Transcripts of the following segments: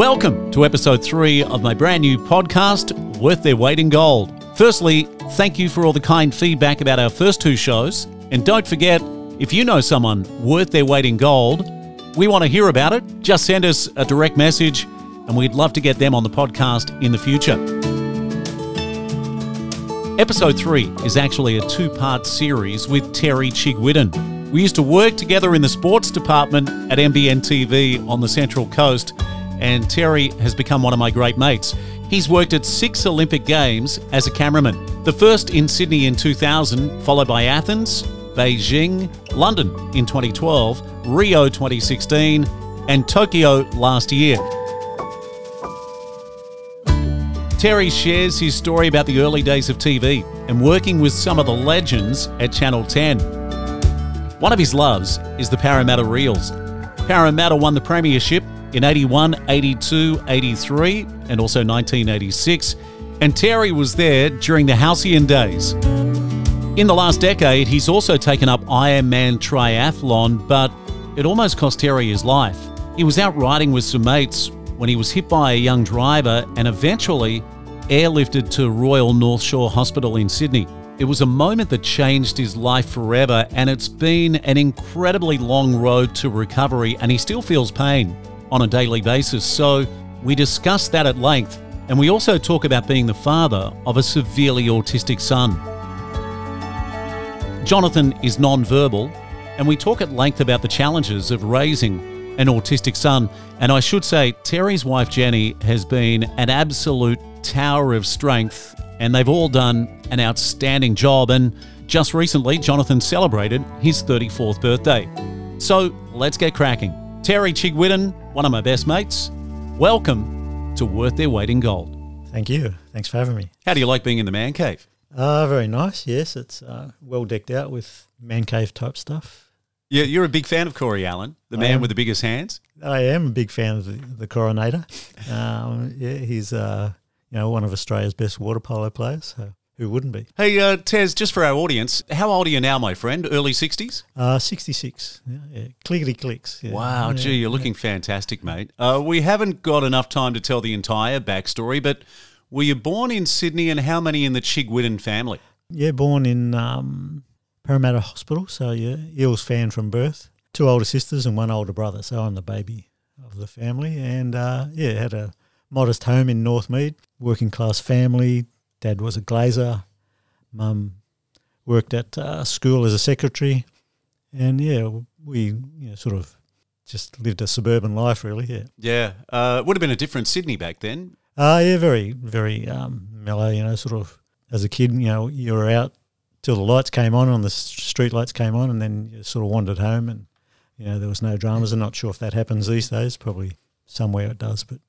Welcome to episode three of my brand new podcast, Worth Their Weight in Gold. Firstly, thank you for all the kind feedback about our first two shows. And don't forget, if you know someone worth their weight in gold, we want to hear about it. Just send us a direct message, and we'd love to get them on the podcast in the future. Episode 3 is actually a two part series with Terry Chigwidden. We used to work together in the sports department at NBN TV on the Central Coast, and Terry has become one of my great mates. He's worked at six Olympic Games as a cameraman. The first in Sydney in 2000, followed by Athens, Beijing, London in 2012, Rio 2016, and Tokyo last year. Terry shares his story about the early days of TV and working with some of the legends at Channel 10. One of his loves is the Parramatta Eels. Parramatta won the Premiership in 81, 82, 83, and also 1986, and Terry was there during the halcyon days. In the last decade, he's also taken up Ironman triathlon, but it almost cost Terry his life. He was out riding with some mates when he was hit by a young driver and eventually airlifted to Royal North Shore Hospital in Sydney. It was a moment that changed his life forever, and it's been an incredibly long road to recovery, and he still feels pain on a daily basis. So, we discuss that at length, and we also talk about being the father of a severely autistic son. Jonathan is non-verbal, and we talk at length about the challenges of raising an autistic son. And I should say, Terry's wife Jenny has been an absolute tower of strength, and they've all done an outstanding job. And just recently, Jonathan celebrated his 34th birthday. So let's get cracking. Terry Chigwidden, one of my best mates, welcome to Worth Their Weight in Gold. Thank you. Thanks for having me. How do you like being in the man cave? Uh, very nice. Yes, it's uh, well decked out with man cave type stuff. Yeah, you're a big fan of Corey Allen, the I man am. with the biggest hands. I am a big fan of the, the Coronator. Um, yeah, he's uh, you know one of Australia's best water polo players. So who wouldn't be? Hey, uh, Tez, just for our audience, how old are you now, my friend? Early 60s? Uh, Sixty six. Yeah, yeah. clickety clicks. Yeah. Wow, Yeah, gee, you're looking fantastic, mate. Uh, we haven't got enough time to tell the entire backstory, but were you born in Sydney and how many in the Chigwidden family? Yeah, born in um, Parramatta Hospital. So yeah, Eels fan from birth. Two older sisters and one older brother. So I'm the baby of the family, and uh, yeah, had a modest home in Northmead, working class family. Dad was a glazer. Mum worked at uh, school as a secretary, and yeah, we you know, sort of just lived a suburban life, really. Yeah. Yeah, uh, would have been a different Sydney back then. Uh, yeah, very, very um, mellow, you know, sort of as a kid, you know, you were out till the lights came on, on the street lights came on, and then you sort of wandered home and, you know, there was no dramas. I'm not sure if that happens these days. Probably somewhere it does, but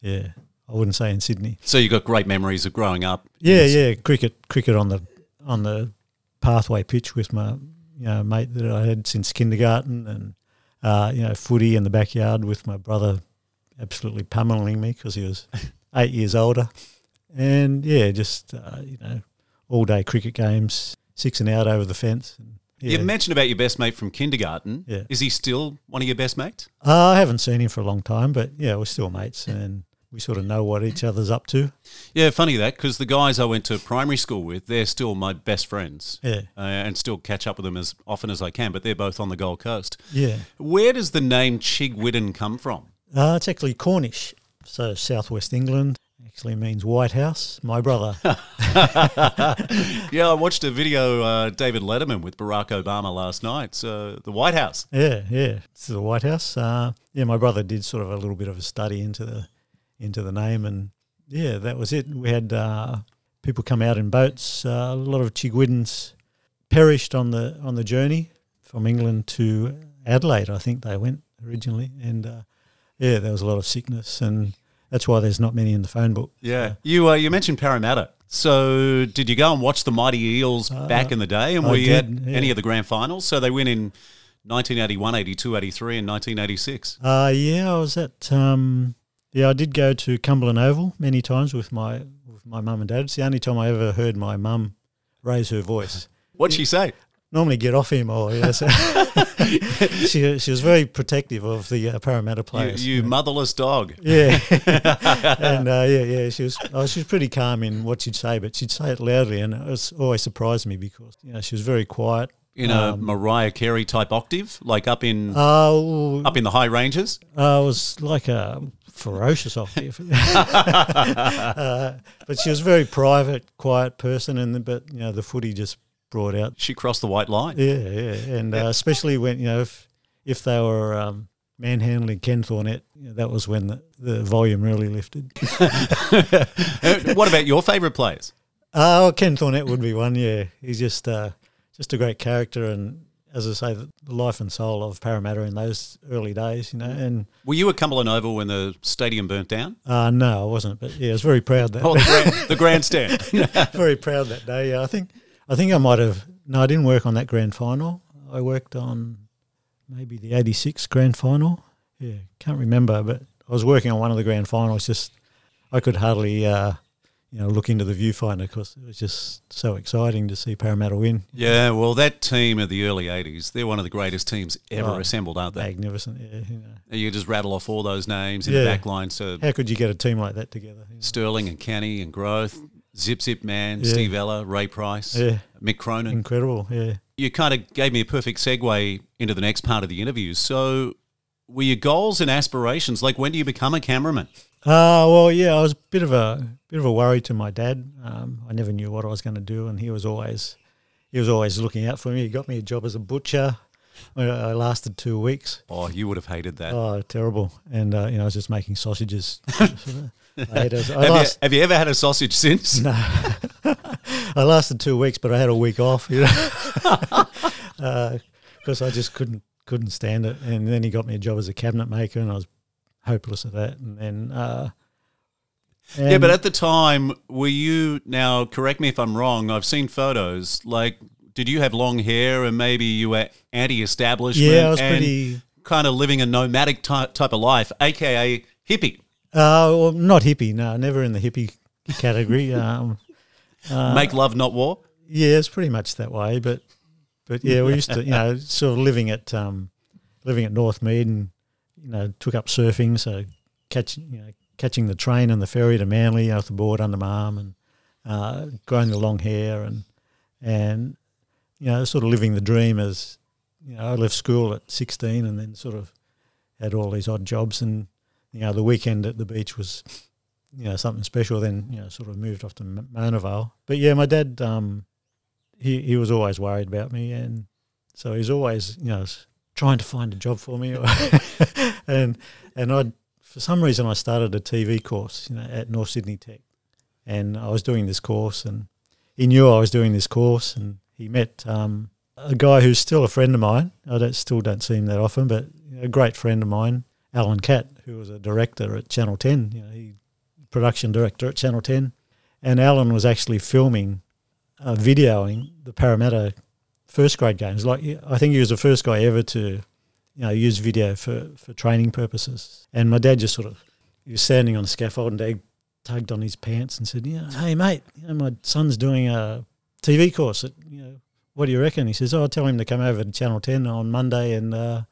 yeah, I wouldn't say in Sydney. So you got great memories of growing up. Yeah, yeah, cricket, cricket on the on the pathway pitch with my you know mate that I had since kindergarten, and uh, you know footy in the backyard with my brother, absolutely pummeling me because he was eight years older, and yeah, just uh, you know all day cricket games, six and out over the fence. And, yeah. You mentioned about your best mate from kindergarten. Yeah. Is he still one of your best mates? uh, I haven't seen him for a long time, but yeah, we're still mates, and we sort of know what each other's up to. Yeah, funny that because the guys I went to primary school with, they're still my best friends. Yeah, Uh, and still catch up with them as often as I can, but they're both on the Gold Coast. yeah. Where does the name Chigwidden come from? Uh, it's actually Cornish, so southwest England. Actually means White House. My brother. yeah, I watched a video uh, David Letterman with Barack Obama last night. So the White House. yeah, yeah. It's the White House. Uh, yeah, my brother did sort of a little bit of a study into the into the name, and yeah, that was it. We had uh, people come out in boats. Uh, a lot of Chigwiddens perished on the on the journey from England to Adelaide. I think they went originally, and uh, yeah, there was a lot of sickness, and that's why there's not many in the phone book. Yeah, you uh, you mentioned Parramatta. So did you go and watch the Mighty Eels back in the day, and Uh, I were you at yeah. any of the grand finals? So they win in 1981, 82, 83, and 1986. Uh, yeah, I was at. Um, yeah, I did go to Cumberland Oval many times with my with my mum and dad. It's the only time I ever heard my mum raise her voice. What'd she say? normally get off him or yeah, so she she was very protective of the uh, Parramatta You, players. you motherless dog. yeah, and uh, yeah, yeah, she was oh, she was pretty calm in what she'd say, but she'd say it loudly, and it was always surprised me because you know she was very quiet. In a Mariah Carey type octave, like up in Oh, up in the high ranges. uh, it was like a ferocious octave, uh, but she was a very private, quiet person, and but you know the footy just brought out She crossed the white line. Yeah, yeah, and uh, especially when you know if if they were um, manhandling Ken Thornett, you know, that was when the, the volume really lifted. Uh, what about your favourite players? Uh, well, Ken Thornett would be one. Yeah, he's just uh, just a great character, and as I say, the life and soul of Parramatta in those early days. You know, and Were you at Cumberland Oval when the stadium burnt down? uh, no, I wasn't, but yeah, I was very proud that Oh, the, grand, the grandstand. very proud that day. Yeah, I think I think I might have. No, I didn't work on that grand final. I worked on maybe the '86 grand final. Yeah, can't remember, but I was working on one of the grand finals. Just I could hardly, uh, you know, look into the viewfinder because it was just so exciting to see Parramatta win. yeah, well, that team of the early 80s, they're one of the greatest teams ever Oh, assembled, aren't they? Magnificent. Yeah, you know. You just rattle off all those names in Yeah. the back line. So How could you get a team like that together? you know? Sterling and Kenny and Grothe, Zip Zip Man, Yeah. Steve Ella, Ray Price, Yeah. Mick Cronin. Incredible. Yeah. you kind of gave me a perfect segue into the next part of the interview. So, were your goals and aspirations like when do you become a cameraman? Uh, well, yeah, I was a bit of a bit of a worry to my dad. Um, I never knew what I was going to do, and he was always he was always looking out for me. He got me a job as a butcher. I I lasted two weeks. Oh, you would have hated that. Oh, terrible! And uh, you know, I was just making sausages. I, had a, I, have, you, have you ever had a sausage since? no, I lasted two weeks, but I had a week off. You know, because I just couldn't couldn't stand it. And then he got me a job as a cabinet maker, and I was hopeless at that. And then. Uh, Yeah, but at the time, were you now? Correct me if I'm wrong. I've seen photos. Like, did you have long hair and maybe you were anti-establishment? Yeah, I was and pretty- kind of living a nomadic type type of life, aka hippie. Uh, well, not hippie. No, never in the hippie category. um, Make love, not war. yeah, it's pretty much that way. But, but yeah, we used to, you know, sort of living at um, living at Northmead, and you know, took up surfing. So catching, you know, catching the train and the ferry to Manly, off the board under my arm, and uh, growing the long hair, and and you know, sort of living the dream as you know, I left school at sixteen, and then sort of had all these odd jobs, and you know, the weekend at the beach was you know something special. Then you know, sort of moved off to Mona Vale. But yeah, my dad, um, he he was always worried about me, and so he's always you know trying to find a job for me, and and I for some reason I started a TV course, you know, at North Sydney Tech, and I was doing this course, and he knew I was doing this course, and he met um, a guy who's still a friend of mine. I don't, still don't see him that often, but a great friend of mine, Alan Catt, who was a director at Channel Ten. You know, he production director at Channel Ten, and Alan was actually filming, uh, videoing the Parramatta first grade games. Like I think he was the first guy ever to, you know, use video for for training purposes. And my dad just sort of he was standing on the scaffold and Dad tugged on his pants and said, "You know, hey mate, you know, my son's doing a TV course. At, you know, what do you reckon?" He says, "Oh, I'll tell him to come over to Channel Ten on Monday and uh,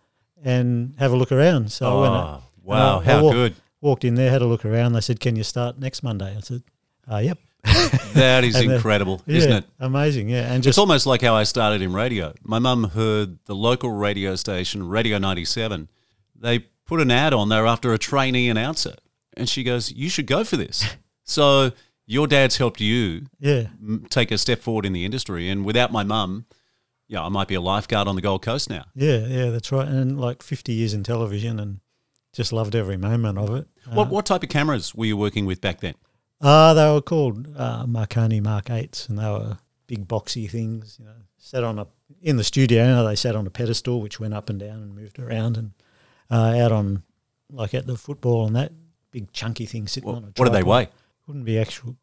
and have a look around." So I went. Oh, wow, I how walked- good. Walked in there, had a look around. They said, "Can you start next Monday?" I said, uh, "Yep." That is And, uh, incredible, isn't Yeah, it? Amazing, yeah. And It's almost like how I started in radio. My mum heard the local radio station, Radio 97. They put an ad on there after a trainee announcer. And she goes, You should go for this. so your dad's helped you yeah, m- take a step forward in the industry. And without my mum, yeah, I might be a lifeguard on the Gold Coast now. yeah, yeah. That's right. And like fifty years in television, and just loved every moment of it. What, what type of cameras were you working with back then? Uh, they were called uh, Marconi Mark Eights, and they were big boxy things. You know, sat on a in the studio. You know, they sat on a pedestal which went up and down and moved around, and uh, out on like at the football and that big chunky thing sitting What, on a. what do they weigh? Wouldn't be actual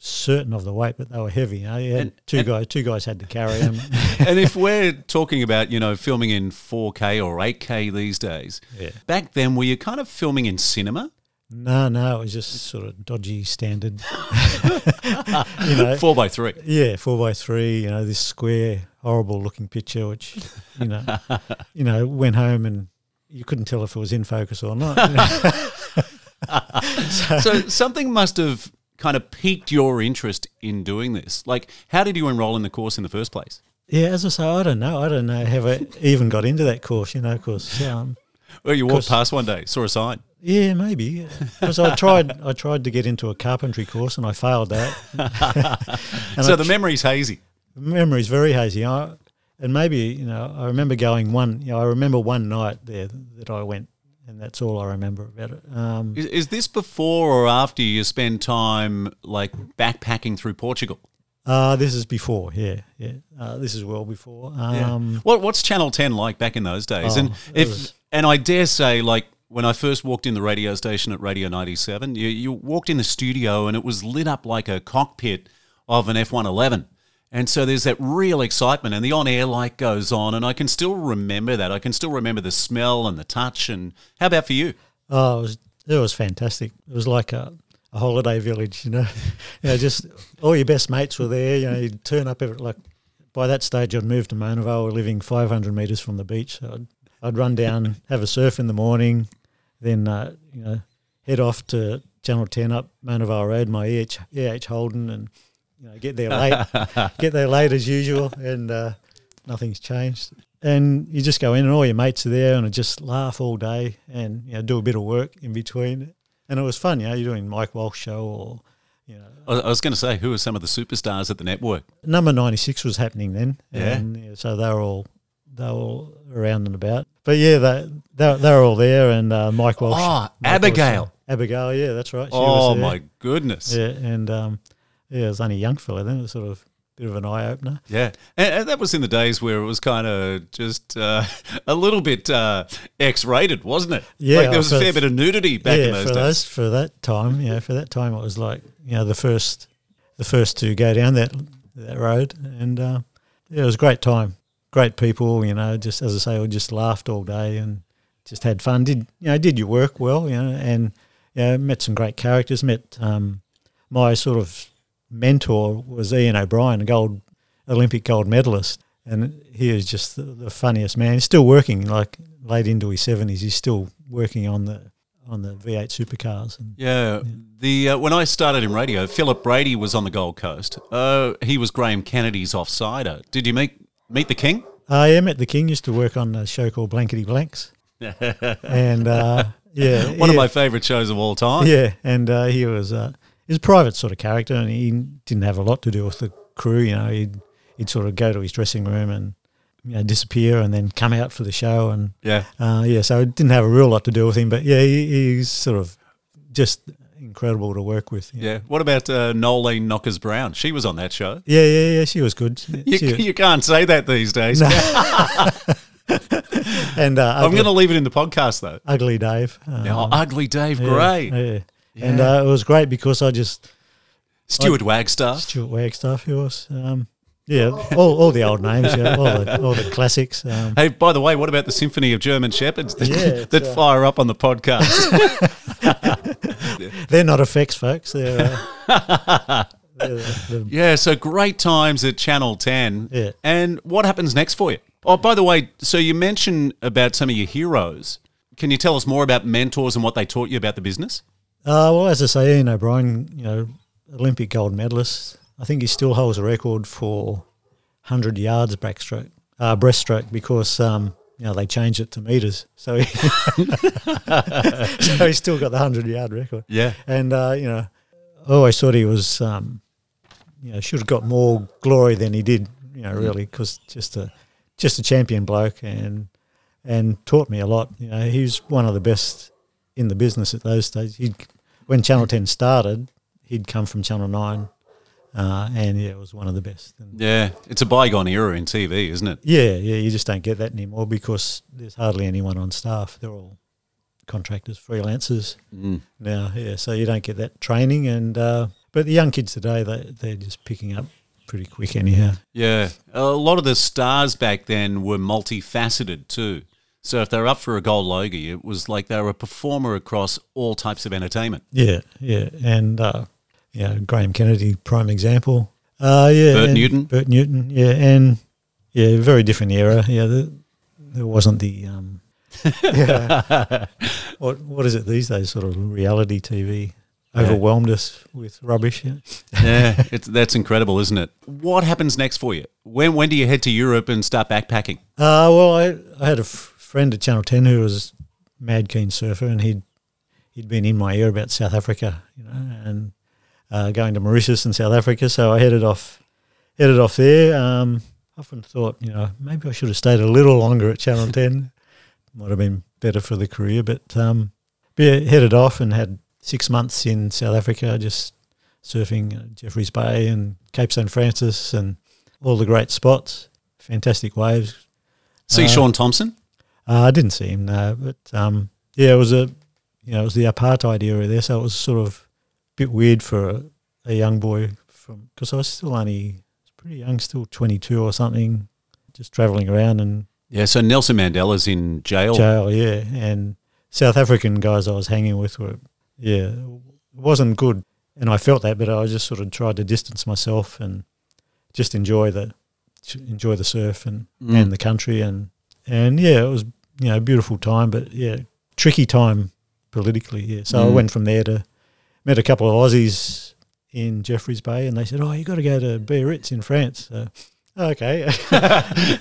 certain of the weight, but they were heavy. You know, you And- two and- guys. Two guys had to carry them. and if we're talking about, you know, filming in 4K or 8K these days, Yeah. back then, were you kind of filming in cinema? No, no, it was just sort of dodgy standard. you know, Four by three. Yeah, four by three. You know, this square horrible looking picture, which you know, you know, went home and you couldn't tell if it was in focus or not. you know. so something must have kind of piqued your interest in doing this. Like, how did you enroll in the course in the first place? Yeah, as I say, I don't know. I don't know how I even got into that course. You know, because um, Well, you walked past one day, saw a sign. Yeah, maybe because I tried. I tried to get into a carpentry course and I failed that. So I the memory's hazy. The memory's very hazy. I, and maybe you know, I remember going one. You know, I remember one night there that I went, and that's all I remember about it. Um, Is, is this before or after you spend time like backpacking through Portugal? uh, this is before, yeah, yeah. Uh, this is well before. Um, What what's Channel Ten like back in those days? Oh, and if was- and I dare say, like when I first walked in the radio station at Radio ninety seven, you you walked in the studio and it was lit up like a cockpit of an F one eleven. And so there's that real excitement, and the on-air light goes on, and I can still remember that. I can still remember the smell and the touch. And how about for you? Oh, it was it was fantastic. It was like a, a holiday village, you know. you know, just all your best mates were there. You know, you'd turn up every, like by that stage. I'd moved to Mona Vale, living 500 metres from the beach. So I'd, I'd run down, have a surf in the morning, then uh, you know head off to Channel 10 up Mona Vale Road, my EH, EH Holden, and you know get there late, get there late as usual, and uh, nothing's changed. And you just go in, and all your mates are there, and just laugh all day, and you know do a bit of work in between. And it was fun, you know. You're doing Mike Walsh show, or you know, I I was going to say, who are some of the superstars at the network? number 96 was happening then. Yeah. And yeah, so they were all they were all around and about. But yeah, they they, they were all there and uh, Mike Walsh. Oh, Mike Abigail. Abigail, yeah, that's right. She oh my goodness! Yeah, and um, yeah, it was only a young fella then. It was sort of a bit of an eye opener. Yeah, and, and that was in the days where it was kind of just uh, a little bit uh, X-rated, wasn't it? Yeah, like there was a fair bit of nudity back yeah, in those for days. those for that time, yeah, for that time it was like you know the first the first to go down that that road, and uh, yeah, it was a great time, great people. You know, just as I say, we just laughed all day and just had fun. Did you know did your work well, you know, and you know, met some great characters. Met um, my sort of mentor was Ian O'Brien, a gold Olympic gold medalist, and he is just the, the funniest man. He's still working, like late into his seventies. He's still working on the on the V8 supercars. And Yeah, the uh, when I started in radio, Philip Brady was on the Gold Coast. Uh, he was Graham Kennedy's offsider. Did you meet meet the King? I am at the King. Used to work on a show called Blankety Blanks, and uh, yeah, One of my favourite shows of all time. yeah, and uh, he was uh, he was a private sort of character, and he didn't have a lot to do with the crew. You know, he'd he'd sort of go to his dressing room and you know, disappear, and then come out for the show, and yeah. uh, yeah, so it didn't have a real lot to do with him. But yeah, he, he's sort of just incredible to work with. know. Yeah. What about uh, Noeline Knockers Brown? She was on that show. yeah, yeah, yeah. She was good. You, She- you can't say that these days. and uh, I'm going to leave it in the podcast though. ugly Dave. Uh, Oh, ugly Dave yeah, Gray, Yeah. And uh, it was great because I just Stuart Wagstaff. Stuart Wagstaff. He was, um, yeah, all, all the old names, yeah, all the all the classics. Um, Hey, by the way, what about the Symphony of German Shepherds that, Yeah, that uh, fire up on the podcast? they're not effects, folks. They're, uh, they're the, yeah, so great times at Channel 10. Yeah. And what happens next for you? Oh, by the way, so you mentioned about some of your heroes. Can you tell us more about mentors and what they taught you about the business? uh, well, as I say, Ian O'Brien, you know, Olympic gold medalist. I think he still holds a record for hundred yards backstroke, uh, breaststroke, because um, you know they changed it to meters. So he, so he's still got the hundred yard record. Yeah. And uh, you know, I always thought he was, um, you know, should have got more glory than he did. You know, really, because just a just a champion bloke and and taught me a lot. You know, he was one of the best in the business at those stages. He'd, when Channel Ten started, he'd come from Channel Nine, uh, and yeah, it was one of the best. And Yeah. It's a bygone era in TV, isn't it? yeah, yeah, you just don't get that anymore because there's hardly anyone on staff. They're all contractors, freelancers Mm. now. Yeah, so you don't get that training, and uh, but the young kids today, they they're just picking up pretty quick anyhow. Yeah. A lot of the stars back then were multifaceted too. So if they were up for a gold Logie, it was like they were a performer across all types of entertainment. Yeah, yeah, and uh, yeah, Graham Kennedy, prime example. Uh, yeah, Bert Newton. Bert Newton, yeah, and yeah, very different era. Yeah, the, there wasn't the um, yeah. what what is it these days? Sort of reality TV Yeah. overwhelmed us with rubbish. Yeah. yeah, it's, that's incredible, isn't it? What happens next for you? When when do you head to Europe and start backpacking? Uh, well, I, I had a f- friend at Channel Ten who was a mad keen surfer, and he'd he'd been in my ear about South Africa, you know, and uh, going to Mauritius and South Africa. So I headed off headed off there. Um, often thought, you know, maybe I should have stayed a little longer at Channel Ten. Might have been better for the career, but um, but yeah, headed off and had six months in South Africa, just surfing Jeffreys Bay and Cape St Francis and all the great spots. Fantastic waves, See Uh, Shaun Tomson? uh, I didn't see him, no, but um, yeah, it was a, you know, it was the apartheid era there, so it was sort of bit weird for a, a young boy from because I was still only pretty young, still twenty two or something, just travelling around and Yeah, so Nelson Mandela's in jail. jail, yeah, and South African guys I was hanging with were, yeah, it wasn't good, and I felt that, but I just sort of tried to distance myself and just enjoy the enjoy the surf and Mm. and the country and and yeah, it was you know a beautiful time, but yeah, tricky time politically. Yeah, so I Mm. went from there to met a couple of Aussies in Jeffreys Bay, and they said, "Oh, you got to go to Biarritz in France." So, okay,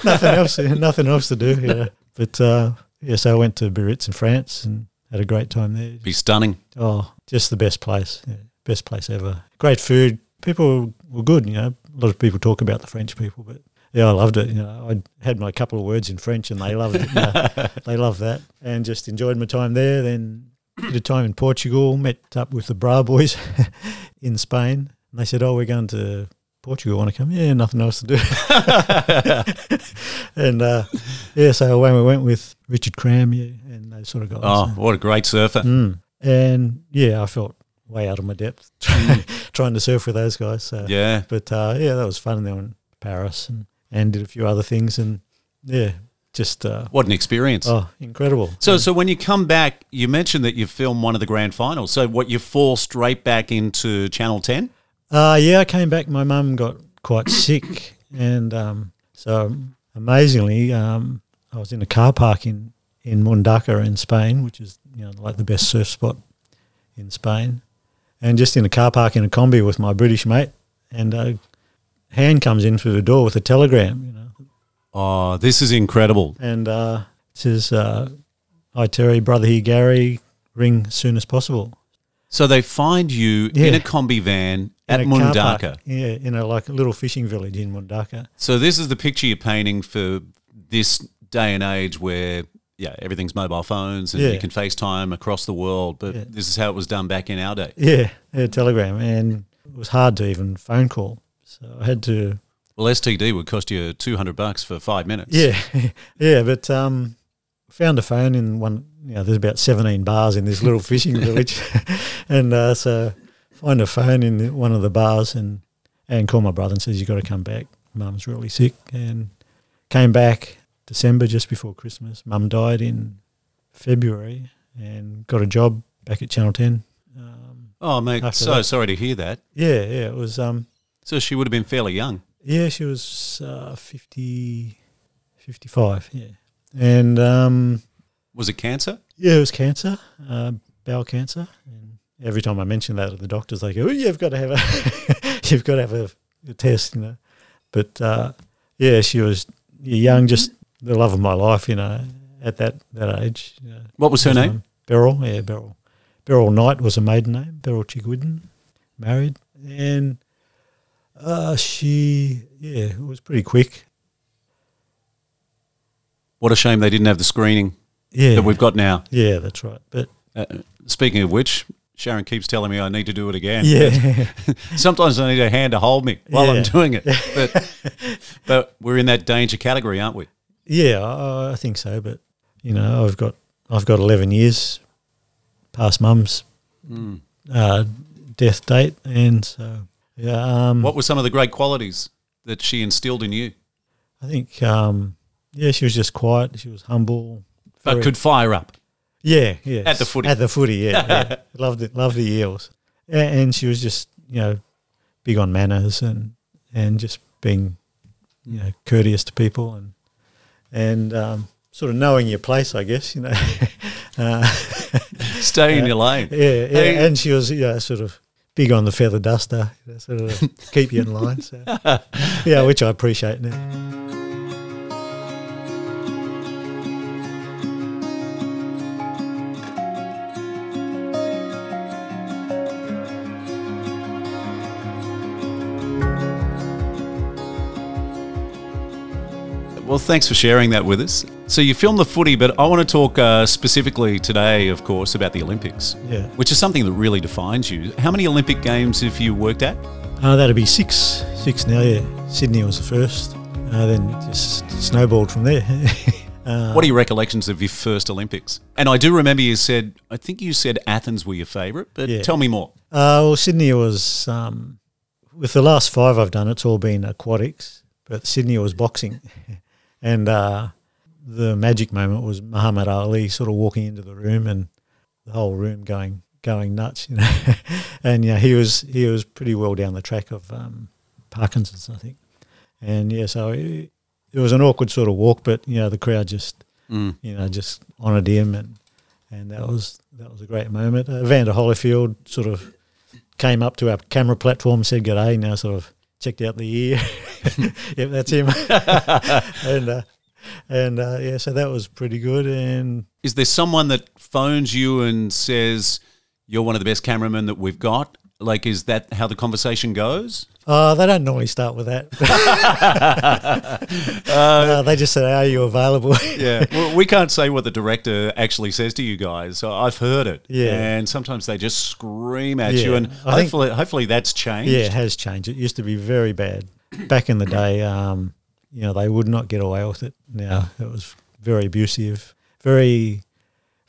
nothing else, nothing else to do. Yeah, but uh, yeah, so I went to Biarritz in France and had a great time there. Be stunning. Oh, just the best place, yeah, best place ever. Great food. People were good. You know, a lot of people talk about the French people, but yeah, I loved it. You know, I had my couple of words in French, and they loved it. You know, they loved that, and just enjoyed my time there. Then did a time in Portugal. Met up with the Bra Boys in Spain, and they said, "Oh, we're going to." Portugal want to come? Yeah, nothing else to do. and uh, yeah, so away we went with Richard Cram, yeah, and those sort of guys. Oh, what a great surfer. Mm. And yeah, I felt way out of my depth trying to surf with those guys. So. Yeah. But uh, yeah, that was fun. And then in Paris and, and did a few other things. And yeah, just, uh, What an experience. oh, incredible. So, so when you come back, you mentioned that you filmed one of the grand finals. So, what you fall straight back into Channel Ten? Uh, yeah, I came back. My mum got quite sick. And um, so amazingly, um, I was in a car park in, in Mundaka in Spain, which is you know like the best surf spot in Spain, and just in a car park in a combi with my British mate, and a hand comes in through the door with a telegram, you know, Oh, this is incredible. and uh, it says, uh, "Hi Terry, brother here, Gary, ring as soon as possible." So they find you Yeah. in a combi van at In a car park, Mundaka. yeah, in a like a little fishing village in Mundaka. So this is the picture you're painting for this day and age where yeah, everything's mobile phones and Yeah. you can FaceTime across the world, but this is how it was done back in our day. Yeah, a telegram, and it was hard to even phone call, so I had to. Well, STD would cost you 200 bucks for 5 minutes. Yeah, yeah, but um, found a phone in one. You know, there's about 17 bars in this little fishing village, and uh, so find a phone in one of the bars and and call my brother and says you've got to come back. Mum's really sick, and came back December just before Christmas. Mum died in February, and got a job back at Channel 10. Um, Oh, mate, so that. sorry to hear that. yeah, yeah, it was. Um, So she would have been fairly young. Yeah, she was uh, 50, 55, yeah. And um, Was it cancer? yeah, it was cancer, uh, bowel cancer. And every time I mention that to the doctors, they go, oh, you've got to have a, you've got to have a, a test, you know. But uh, yeah, she was young, just the love of my life, you know, at that, that age. You know. What was her name? um, Beryl, yeah, Beryl. Beryl Knight was a maiden name, Beryl Chigwidden, married. And uh, she, yeah, it was pretty quick. What a shame they didn't have the screening Yeah, that we've got now. yeah, that's right. But Uh, speaking of which, Sharon keeps telling me I need to do it again. yeah, Sometimes I need a hand to hold me while I'm doing it. But, but we're in that danger category, aren't we? yeah, I, I think so. But you know, I've got I've got eleven years past mum's Mm. uh, death date, and so yeah, um, What were some of the great qualities that she instilled in you, I think um, yeah, she was just quiet. She was humble. but could fire up? Yeah, yeah. At the footy. At the footy, yeah. yeah. loved it. Loved the eels, A- and she was just you know big on manners and and just being you know, courteous to people and and um, sort of knowing your place, I guess. You know, uh, Stay in your lane. yeah, yeah. Hey. And she was, yeah, sort of big on the feather duster, you know, sort of keep you in line. So, yeah, which I appreciate now. Well, thanks for sharing that with us. So you filmed the footy, but I want to talk uh, specifically today, of course, about the Olympics, Yeah. which is something that really defines you. How many Olympic games have you worked at? Uh, that'd be six, six now. Yeah, Sydney was the first. Uh, then just snowballed from there. uh, What are your recollections of your first Olympics? And I do remember you said, I think you said Athens were your favourite, but Yeah. tell me more. Uh, well, Sydney was um, with the last five I've done. It's all been aquatics, but Sydney was boxing, and uh, the magic moment was Muhammad Ali sort of walking into the room and the whole room going going nuts, you know. and yeah, he was he was pretty well down the track of um, Parkinson's, I think. And yeah, so it, it was an awkward sort of walk, but you know the crowd just Mm. you know, just honoured him, and and that was that was a great moment. Uh, Evander Holyfield sort of came up to our camera platform, said good day, now sort of checked out the ear. yep, that's him. and uh, and uh, yeah, so that was pretty good. And Is there someone that phones you and says, you're one of the best cameramen that we've got? Like, is that how the conversation goes? uh, they don't normally start with that. uh, they just say, "Are you available?" Yeah. well, we can't say what the director actually says to you guys. So I've heard it. Yeah. And sometimes they just scream at Yeah. you. And I think- hopefully, hopefully that's changed. Yeah, it has changed. It used to be very bad. Back in the day, um, you know, they would not get away with it. Now it was very abusive, very,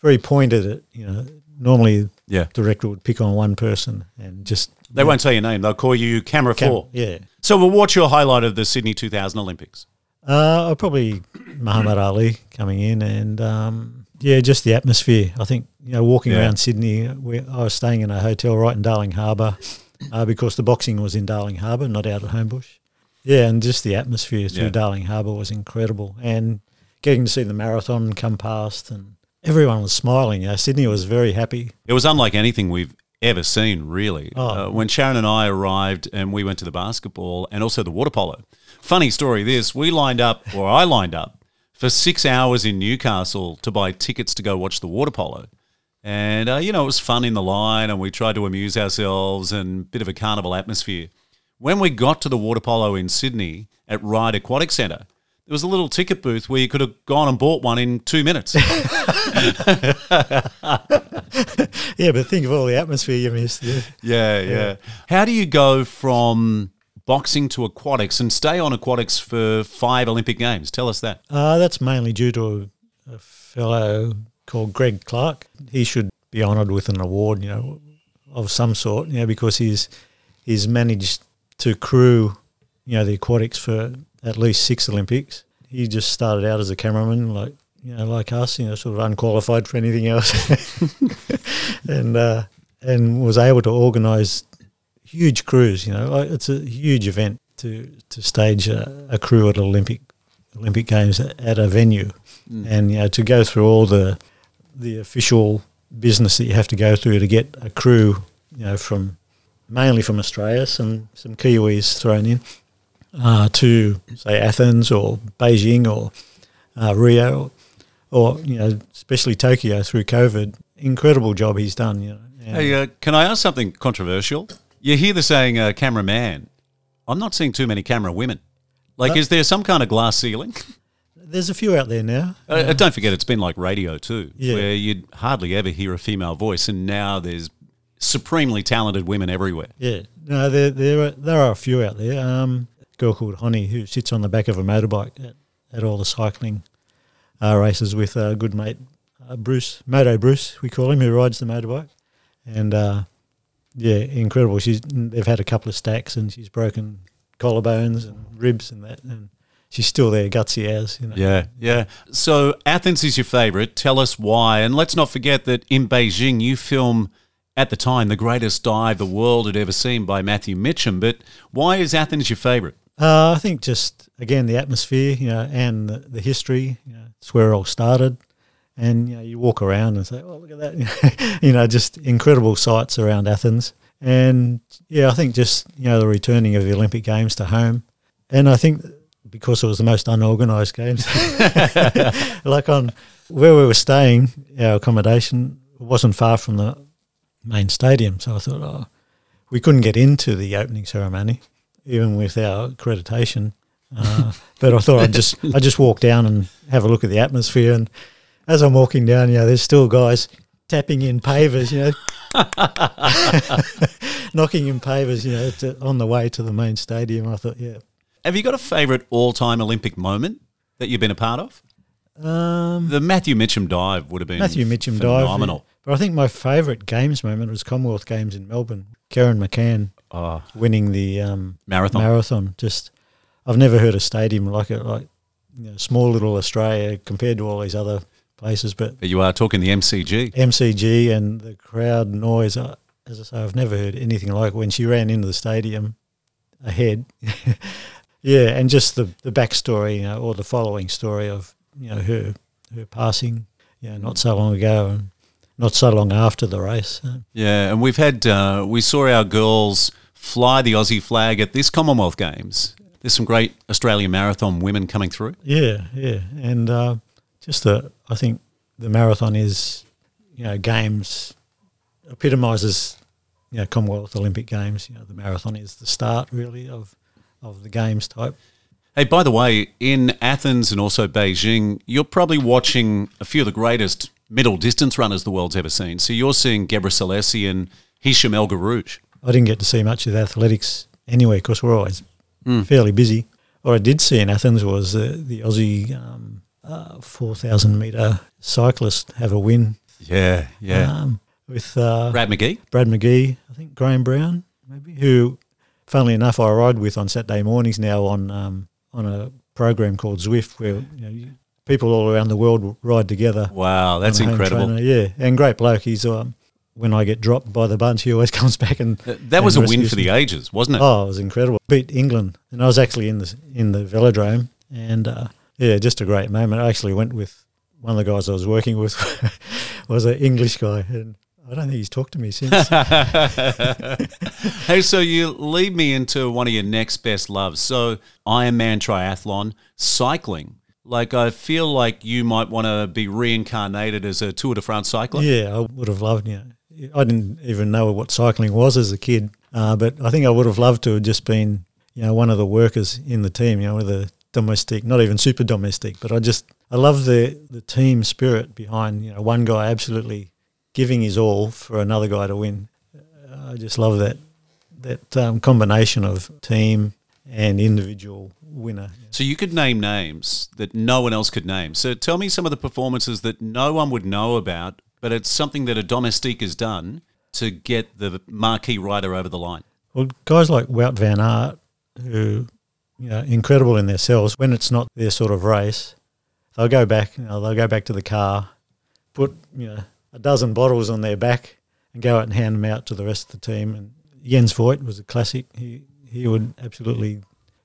very pointed at, you know, normally Yeah. director would pick on one person and just They won't say your name. They'll call you Camera cam- 4. Yeah. So, well, what's your highlight of the Sydney 2000 Olympics? Uh, probably Muhammad Ali coming in and, um, yeah, just the atmosphere. I think, you know, walking Yeah. around Sydney, we, I was staying in a hotel right in Darling Harbour uh, because the boxing was in Darling Harbour, not out at Homebush. Yeah, and just the atmosphere through Yeah. Darling Harbour was incredible. And getting to see the marathon come past and everyone was smiling. You know, Sydney was very happy. It was unlike anything we've ever seen, really. Oh. Uh, when Sharon and I arrived and we went to the basketball and also the water polo. Funny story this we lined up, or I lined up, for six hours in Newcastle to buy tickets to go watch the water polo. And, uh, you know, it was fun in the line and we tried to amuse ourselves and a bit of a carnival atmosphere. When we got to the water polo in Sydney at Ryde Aquatic Centre, there was a little ticket booth where you could have gone and bought one in two minutes. Yeah, but think of all the atmosphere you missed. Yeah. Yeah, yeah. How do you go from boxing to aquatics and stay on aquatics for five Olympic Games? Tell us that. Uh, that's mainly due to a, a fellow called Greg Clark. He should be honoured with an award, you know, of some sort, you know, because he's he's managed to crew, you know, the aquatics for at least six Olympics. He just started out as a cameraman, like you know, like us, you know, sort of unqualified for anything else, and uh, and was able to organise huge crews. You know, like it's a huge event to to stage a, a crew at Olympic Olympic Games at, at a venue, and you know to go through all the the official business that you have to go through to get a crew, you know, from mainly from Australia, some some Kiwis thrown in, uh, to say Athens or Beijing or uh, Rio, or you know, especially Tokyo through COVID. Incredible job he's done. You know, and- Hey, uh, can I ask something controversial? You hear the saying uh, cameraman. I'm not seeing too many camera women. Like, is there some kind of glass ceiling? there's a few out there now. Uh, don't forget, it's been like radio too, Yeah. where you'd hardly ever hear a female voice, and now there's supremely talented women everywhere. Yeah, no, there there are, there are a few out there. Um, girl called Honey who sits on the back of a motorbike at, at all the cycling uh, races with a good mate uh, Bruce Moto Bruce we call him who rides the motorbike, and uh, yeah, incredible. She's they've had a couple of stacks and she's broken collarbones and ribs and that, and she's still there, gutsy as you know. Yeah, yeah. So Athens is your favourite. Tell us why, and let's not forget that in Beijing you film at the time the greatest dive the world had ever seen by Matthew Mitcham. But why is Athens your favourite? Uh, I think just again the atmosphere, you know, and the, the history. You know, it's where it all started, and you know, you walk around and say, "Oh, look at that!" you know, just incredible sights around Athens, and yeah, I think just you know the returning of the Olympic Games to home, and I think because it was the most unorganised games, like on where we were staying, our accommodation wasn't far from the main stadium, so I thought, oh, we couldn't get into the opening ceremony even with our accreditation. Uh, but I thought I'd just I just walk down and have a look at the atmosphere. And as I'm walking down, you know, there's still guys tapping in pavers, you know, knocking in pavers, you know, to, on the way to the main stadium. I thought, yeah. Have you got a favourite all-time Olympic moment that you've been a part of? Um, The Matthew Mitcham dive would have been Matthew Mitcham dive. phenomenal. But I think my favourite games moment was Commonwealth Games in Melbourne. Kerryn McCann Oh, winning the um, marathon. marathon. Just, I've never heard a stadium like it, like you know, small little Australia compared to all these other places. But but you are talking the MCG. MCG and the crowd noise, uh, as I say, I've never heard anything like it. when she ran into the stadium ahead. yeah, and just the the backstory, you know, or the following story of you know her her passing, you know, not so long ago and not so long after the race. Yeah, and we've had uh, we saw our girls fly the Aussie flag at this Commonwealth Games. There's some great Australian marathon women coming through. Yeah, yeah, and uh, just the I think the marathon is you know games epitomises you know Commonwealth Olympic Games. You know the marathon is the start really of of the games type. Hey, by the way, in Athens and also Beijing, you're probably watching a few of the greatest middle distance runners the world's ever seen. So you're seeing Gebrselassie and Hicham El Guerrouj. I didn't get to see much of the athletics anyway because we're always fairly busy. What I did see in Athens was uh, the Aussie um, uh, four thousand meter cyclist have a win Yeah, yeah. um, with uh, Brad McGee. Brad McGee, I think Graeme Brown, maybe, who, funnily enough, I ride with on Saturday mornings now on um, on a program called Zwift, where you know, you, people all around the world ride together. Wow, that's on a home incredible. trainer. Yeah, and great bloke. He's um, when I get dropped by the bunch, he always comes back and Uh, That was a win for me. the ages, wasn't it? Oh, it was incredible. Beat England, and I was actually in the in the velodrome, and uh, yeah, just a great moment. I actually went with one of the guys I was working with was an English guy, and I don't think he's talked to me since. hey, so you lead me into one of your next best loves. So Ironman triathlon, cycling. Like I feel like you might want to be reincarnated as a Tour de France cyclist. Yeah, I would have loved. You know, I didn't even know what cycling was as a kid, uh, but I think I would have loved to have just been, you know, one of the workers in the team. You know, with a domestique, not even super domestique, but I just I love the the team spirit behind. You know, one guy absolutely giving his all for another guy to win. Uh, I just love that that um, combination of team and individual winner. So you could name names that no one else could name. So tell me some of the performances that no one would know about, but it's something that a domestique has done to get the marquee rider over the line. Well, guys like Wout van Aert, who you know, incredible in themselves. When it's not their sort of race, they'll go back. You know, they'll go back to the car, put you know a dozen bottles on their back, and go out and hand them out to the rest of the team. And Jens Voigt was a classic. He he would absolutely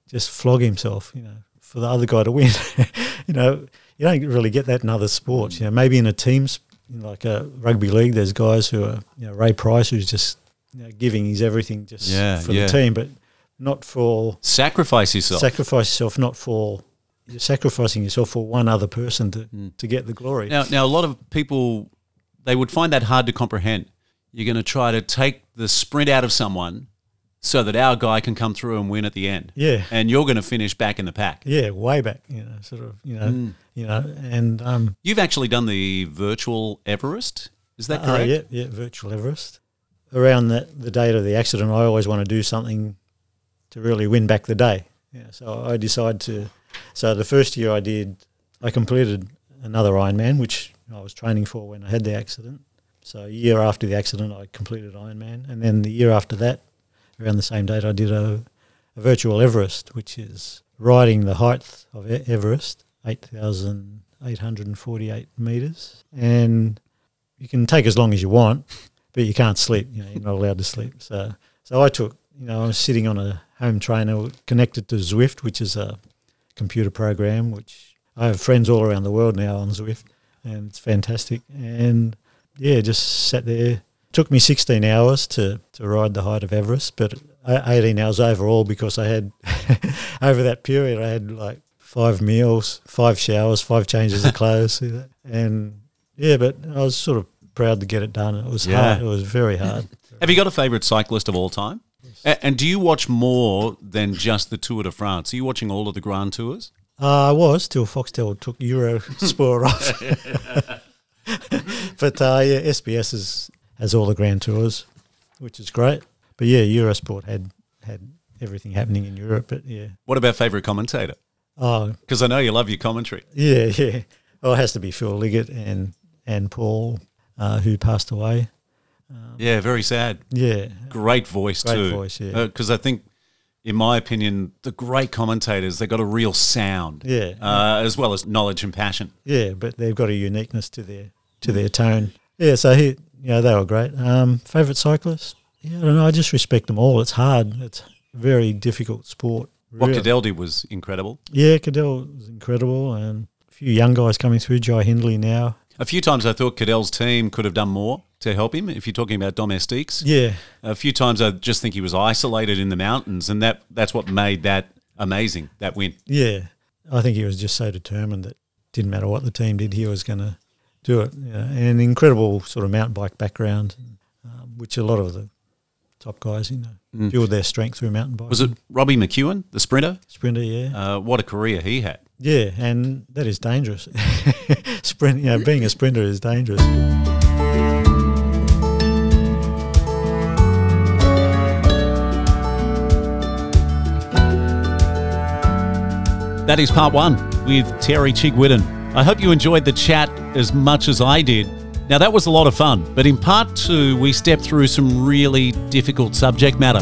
just flog himself. You know, for the other guy to win. you know, you don't really get that in other sports. You know, maybe in a teams like a rugby league, there's guys who are you know Ray Price who's just you know, giving his everything just Yeah, for yeah. the team, but not for Sacrifice yourself. sacrifice yourself, not for you're sacrificing yourself for one other person to, hmm. to get the glory. Now, now a lot of people they would find that hard to comprehend. You're going to try to take the sprint out of someone so that our guy can come through and win at the end. Yeah. and you're going to finish back in the pack. yeah, way back, you know, sort of, you know, Mm. you know, and um, You've actually done the virtual Everest. Is that uh, correct? yeah, yeah, virtual Everest. Around that the date of the accident, I always want to do something to really win back the day. Yeah, so I decided to. So the first year I did, I completed another Ironman, which I was training for when I had the accident. So a year after the accident, I completed Ironman, and then the year after that, around the same date, I did a, a virtual Everest, which is riding the height of Everest, eight thousand eight hundred and forty-eight meters, and you can take as long as you want, but you can't sleep. You know, you're not allowed to sleep. So, so I took you know, I was sitting on a home trainer connected to Zwift, which is a computer program, which I have friends all around the world now on Zwift, and it's fantastic. And yeah, just sat there. Took me 16 hours to, to ride the height of Everest, but 18 hours overall because I had, over that period, I had like five meals, five showers, five changes of clothes. And yeah, but I was sort of proud to get it done. It was Yeah. hard. It was very hard. Have you got a favourite cyclist of all time? A- And do you watch more than just the Tour de France? Are you watching all of the Grand Tours? Uh, I was till Foxtel took Eurosport off. but uh, yeah, SBS is, has all the Grand Tours, which is great. But yeah, Eurosport had had everything happening in Europe. But yeah, What about favourite commentator? oh Because I know you love your commentary. yeah, yeah. Well, it has to be Phil Liggett and and Paul, uh, who passed away. Yeah, very sad. Yeah, Great voice Great too. voice, yeah. Because I think, in my opinion, the great commentators they got a real sound. Yeah. Uh, as well as knowledge and passion. yeah. But they've got a uniqueness to their to their tone. Yeah, so he, know, they were great. Um, favorite cyclists? Yeah, I don't know. I just respect them all. It's hard. It's a very difficult sport. What Real- Cadel did was incredible. Yeah, Cadel was incredible, and a few young guys coming through. Jai Hindley now. A few times I thought Cadel's team could have done more to help him. If you're talking about domestiques, Yeah, a few times I just think he was isolated in the mountains, and that that's what made that amazing. That win. yeah. I think he was just so determined that didn't matter what the team did, he was going to do it. You know, and an incredible sort of mountain bike background, um, which a lot of the top guys, you know, build their strength through mountain biking. Was it Robbie McEwen, the sprinter? sprinter? Yeah. Uh, what a career he had. Yeah, and that is dangerous. Sprint, you know, being a sprinter is dangerous. That is part one with Terry Chigwidden. I hope you enjoyed the chat as much as I did. Now, that was a lot of fun, but in part two, we stepped through some really difficult subject matter.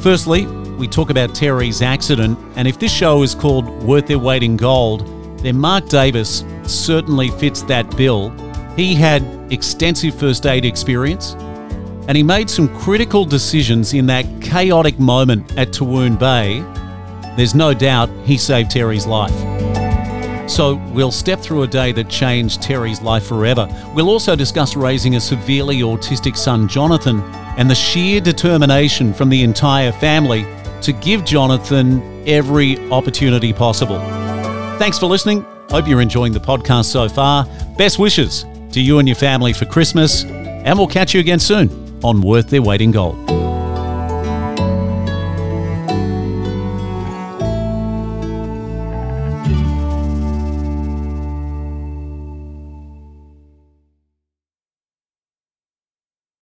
Firstly, we talk about Terry's accident, and if this show is called Worth Their Weight in Gold, then Mark Davis certainly fits that bill. He had extensive first aid experience, and he made some critical decisions in that chaotic moment at Toowoon Bay there's no doubt he saved Terry's life. So we'll step through a day that changed Terry's life forever. We'll also discuss raising a severely autistic son, Jonathan, and the sheer determination from the entire family to give Jonathan every opportunity possible. Thanks for listening. Hope you're enjoying the podcast so far. Best wishes to you and your family for Christmas, and we'll catch you again soon on Worth Their Weight in Gold.